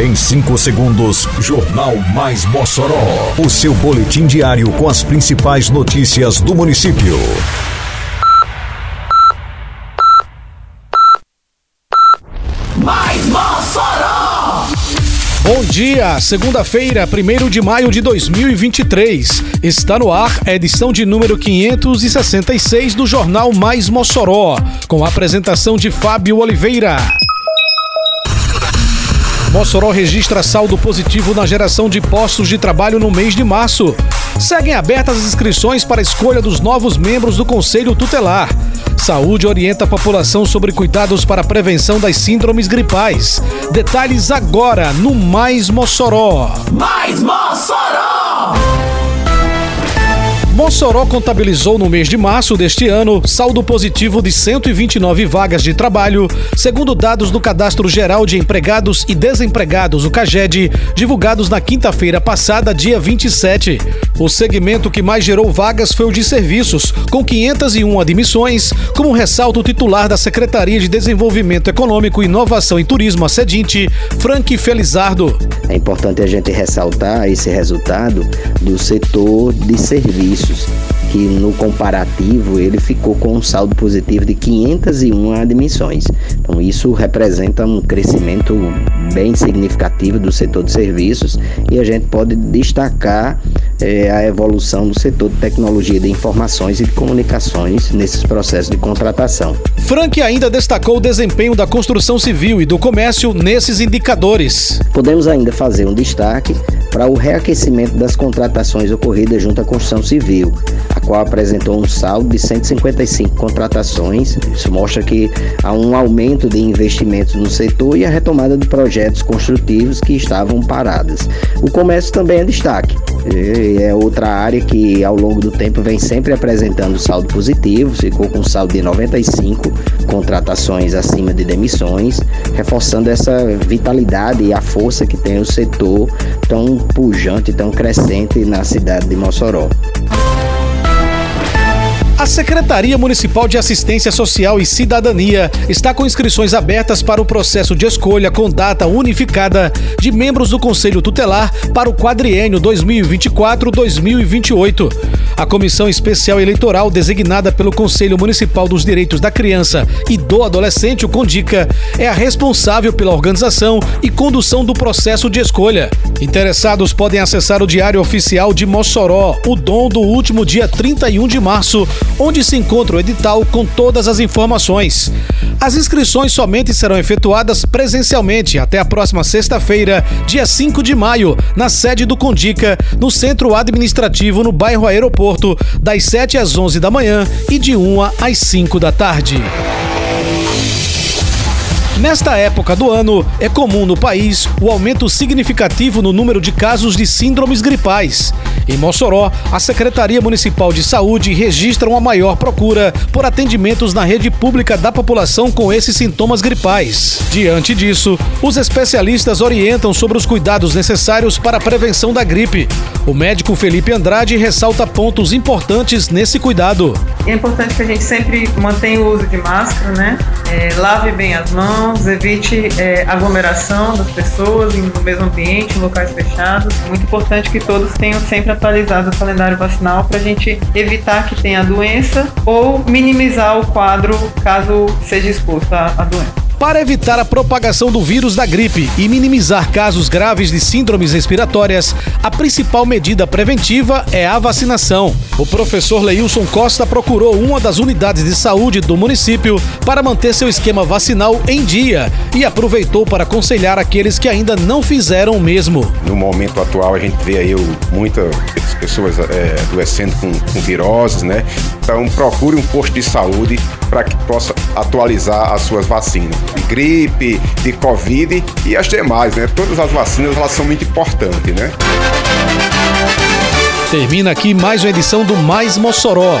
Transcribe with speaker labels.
Speaker 1: Em 5 segundos, Jornal Mais Mossoró. O seu boletim diário com as principais notícias do município.
Speaker 2: Mais Mossoró!
Speaker 3: Bom dia, segunda-feira, 1 de maio de 2023. Está no ar a edição de número 566 do Jornal Mais Mossoró, com a apresentação de Fábio Oliveira. Mossoró registra saldo positivo na geração de postos de trabalho no mês de março. Seguem abertas as inscrições para a escolha dos novos membros do Conselho Tutelar. Saúde orienta a população sobre cuidados para a prevenção das síndromes gripais. Detalhes agora no Mais Mossoró.
Speaker 2: Mais Mossoró!
Speaker 3: Mossoró contabilizou no mês de março deste ano saldo positivo de 129 vagas de trabalho, segundo dados do Cadastro Geral de Empregados e Desempregados, o CAGED, divulgados na quinta-feira passada, dia 27. O segmento que mais gerou vagas foi o de serviços, com 501 admissões, como ressalta o titular da Secretaria de Desenvolvimento Econômico, Inovação e Turismo, a Sedinte, Frank Felizardo.
Speaker 4: É importante a gente ressaltar esse resultado do setor de serviços que no comparativo ele ficou com um saldo positivo de 501 admissões. Então isso representa um crescimento bem significativo do setor de serviços e a gente pode destacar é, a evolução do setor de tecnologia de informações e de comunicações nesses processos de contratação.
Speaker 3: Frank ainda destacou o desempenho da construção civil e do comércio nesses indicadores.
Speaker 4: Podemos ainda fazer um destaque para o reaquecimento das contratações ocorridas junto à construção civil, a qual apresentou um saldo de 155 contratações. Isso mostra que há um aumento de investimentos no setor e a retomada de projetos construtivos que estavam parados. O comércio também é destaque. É outra área que ao longo do tempo vem sempre apresentando saldo positivo, ficou com saldo de 95 contratações acima de demissões, reforçando essa vitalidade e a força que tem o setor tão pujante, tão crescente na cidade de Mossoró.
Speaker 3: A Secretaria Municipal de Assistência Social e Cidadania está com inscrições abertas para o processo de escolha com data unificada de membros do Conselho Tutelar para o quadriênio 2024-2028. A Comissão Especial Eleitoral, designada pelo Conselho Municipal dos Direitos da Criança e do Adolescente, o CONDICA, é a responsável pela organização e condução do processo de escolha. Interessados podem acessar o Diário Oficial de Mossoró, o dom do último dia 31 de março, onde se encontra o edital com todas as informações. As inscrições somente serão efetuadas presencialmente até a próxima sexta-feira, dia 5 de maio, na sede do Condica, no Centro Administrativo no bairro Aeroporto, das 7 às 11 da manhã e de 1 às 5 da tarde. Nesta época do ano, é comum no país o aumento significativo no número de casos de síndromes gripais. Em Mossoró, a Secretaria Municipal de Saúde registra uma maior procura por atendimentos na rede pública da população com esses sintomas gripais. Diante disso, os especialistas orientam sobre os cuidados necessários para a prevenção da gripe. O médico Felipe Andrade ressalta pontos importantes nesse cuidado.
Speaker 5: É importante que a gente sempre mantenha o uso de máscara, né? É, lave bem as mãos, evite é, aglomeração das pessoas no mesmo ambiente, em locais fechados. Muito importante que todos tenham sempre atualizado o calendário vacinal para a gente evitar que tenha a doença ou minimizar o quadro caso seja exposto à doença.
Speaker 3: Para evitar a propagação do vírus da gripe e minimizar casos graves de síndromes respiratórias, a principal medida preventiva é a vacinação. O professor Leilson Costa procurou uma das unidades de saúde do município para manter seu esquema vacinal em dia e aproveitou para aconselhar aqueles que ainda não fizeram o mesmo.
Speaker 6: No momento atual, a gente vê aí muitas pessoas é, adoecendo com, com viroses, né? Então, procure um posto de saúde para que possa atualizar as suas vacinas de gripe, de covid e as demais, né? Todas as vacinas elas são muito importantes, né?
Speaker 3: Termina aqui mais uma edição do Mais Mossoró,